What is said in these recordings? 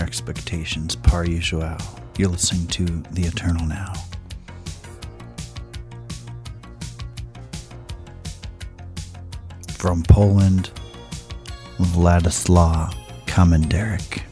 your expectations par usual. You're listening to The Eternal Now. From Poland, Władysław Komendarek.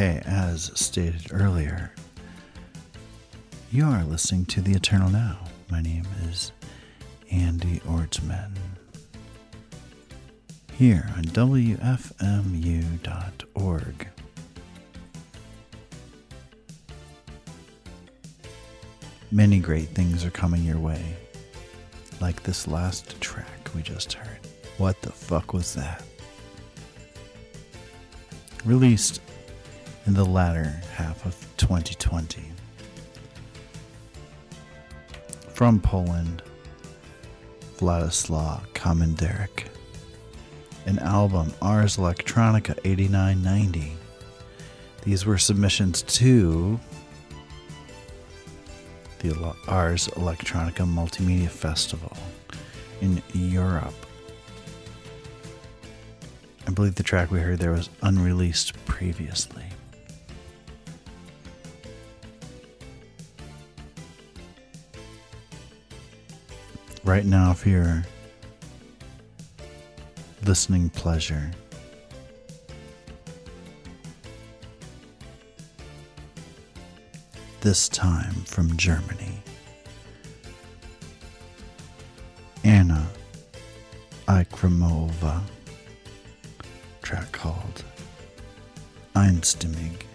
Okay, as stated earlier, you are listening to The Eternal Now. My name is Andy Ortmann. Here on WFMU.org. Many great things are coming your way, like this last track we just heard. What the fuck was that? Released in the latter half of 2020. From Poland, Władysław Komendarek. An album, Ars Electronica 8990. These were submissions to the Ars Electronica Multimedia Festival in Europe. I believe the track we heard there was unreleased previously. Right now for your listening pleasure. This time from Germany. Anna Ikramova, track called Einstimmig.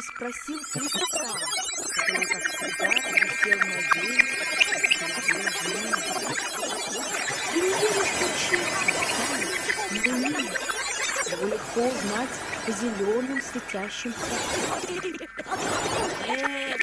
И спросил Крикута, который, как всегда, висел на день, Ты не веришь случиться, не умеешь. Его легко узнать по зеленым светящимся. Нет,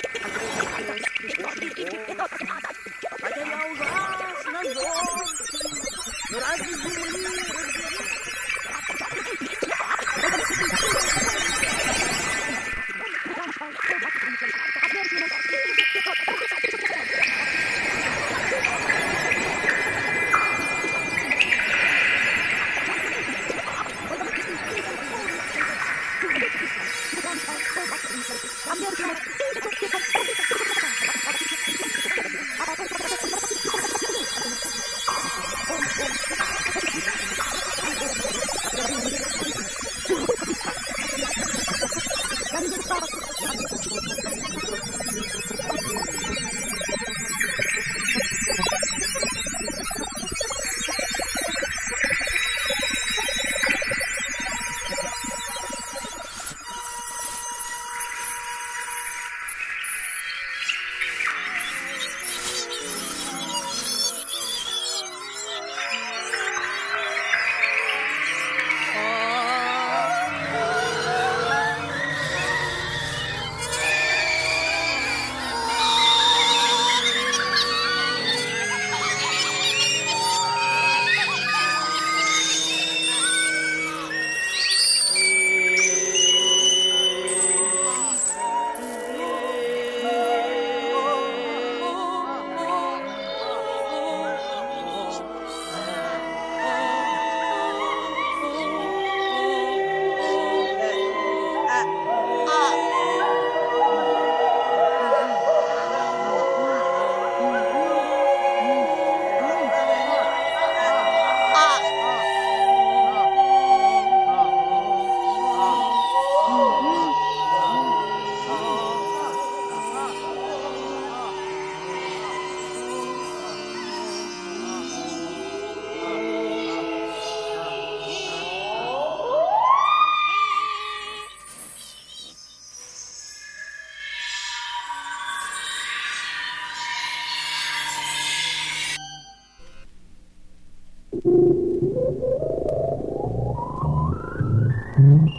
Thank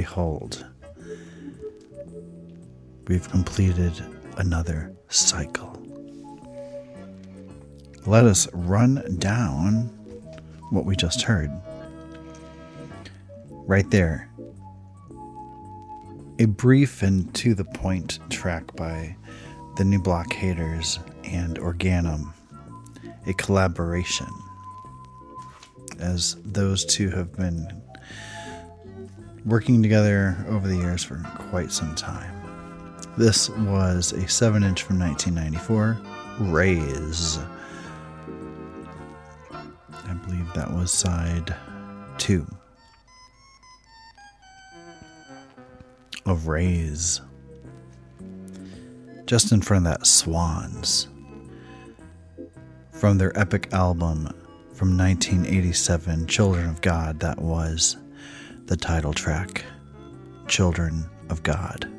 behold, we've completed another cycle. Let us run down what we just heard. Right there, a brief and to the point track by the New Block Blockaders and Organum, a collaboration, as those two have been working together over the years for quite some time. This was a 7 inch from 1994, Raze. I believe that was side 2 of Raze. Just in front of that, Swans. From their epic album from 1987, Children of God, that was the title track, Children of God.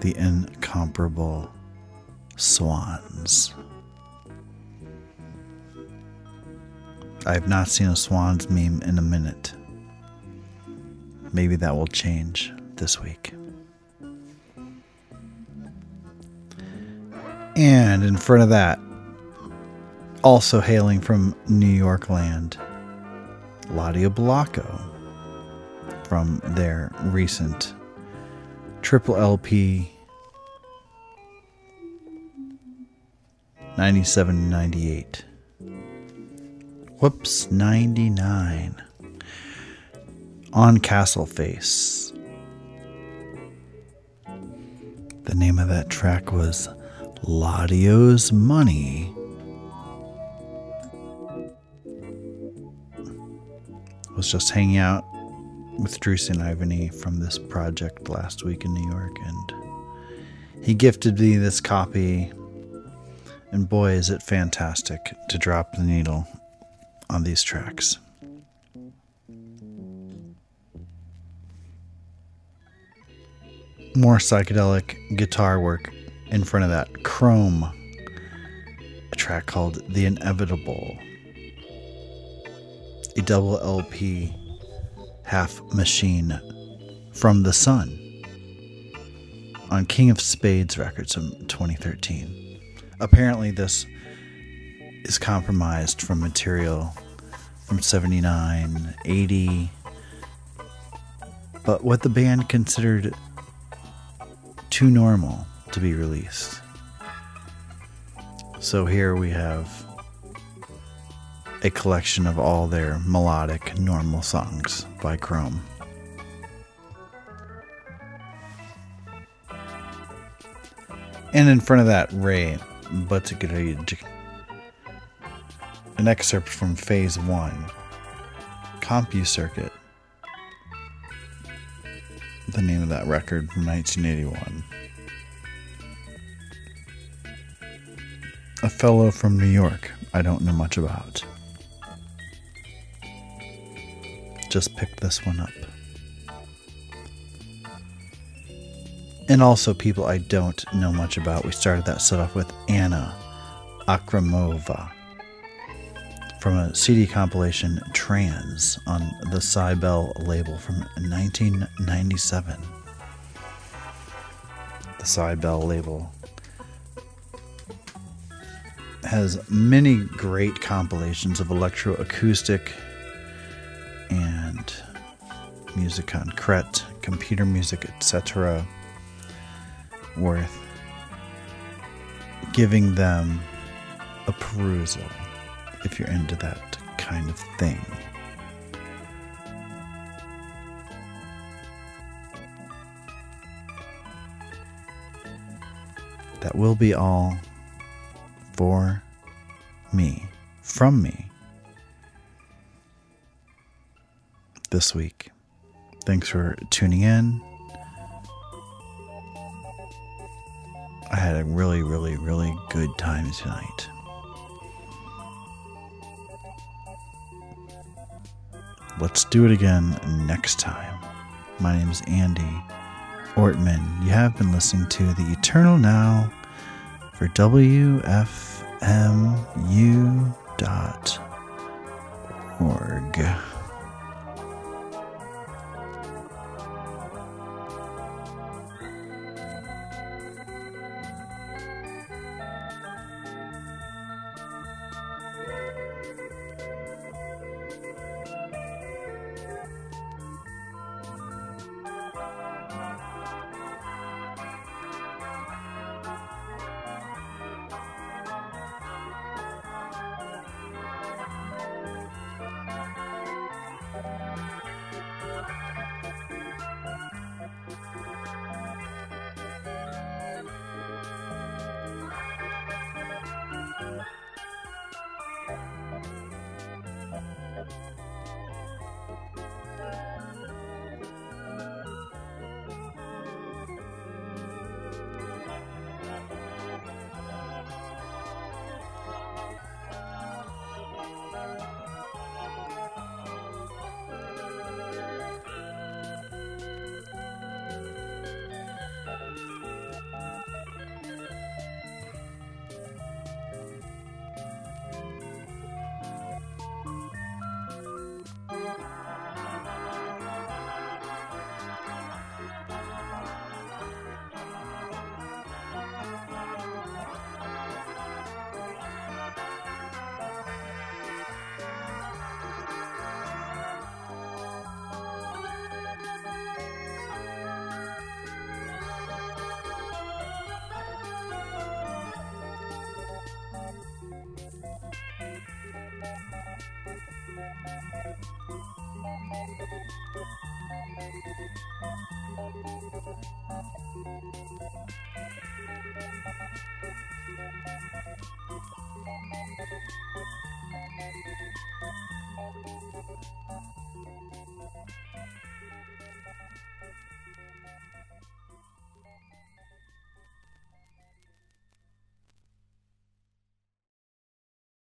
The incomparable Swans. I have not seen a Swans meme in a minute. Maybe that will change this week. And in front of that, also hailing from New York land, Laddio Bolocko from their recent triple LP 97 98. Whoops, 99. On Castle Face. The name of that track was Laddio's Money. Was just hanging out with and Ivany from this project last week in New York, and he gifted me this copy. And boy, is it fantastic to drop the needle on these tracks. More psychedelic guitar work in front of that. Chrome, a track called The Inevitable a double LP half machine from The Sun on King of Spades Records in 2013. Apparently, this is compromised from material from 79, 80, but what the band considered too normal to be released. So here we have a collection of all their melodic, normal songs by Chrome. And in front of that, Ray Buttigieg. An excerpt from Phase 1, CompuCircuit. The name of that record from 1981. A fellow from New York I don't know much about. Just picked this one up. And also people I don't know much about. We started that set off with Anna Ikramova from a CD compilation Trans on the Cybele label from 1997. The Cybele label has many great compilations of electroacoustic and musique concrète, computer music, etc. Worth giving them a perusal if you're into that kind of thing. That will be all for me, from me. this week. Thanks for tuning in. I had a really, really, really good time tonight. Let's do it again next time. My name is Andy Ortmann. You have been listening to The Eternal Now for WFMU.org. Thank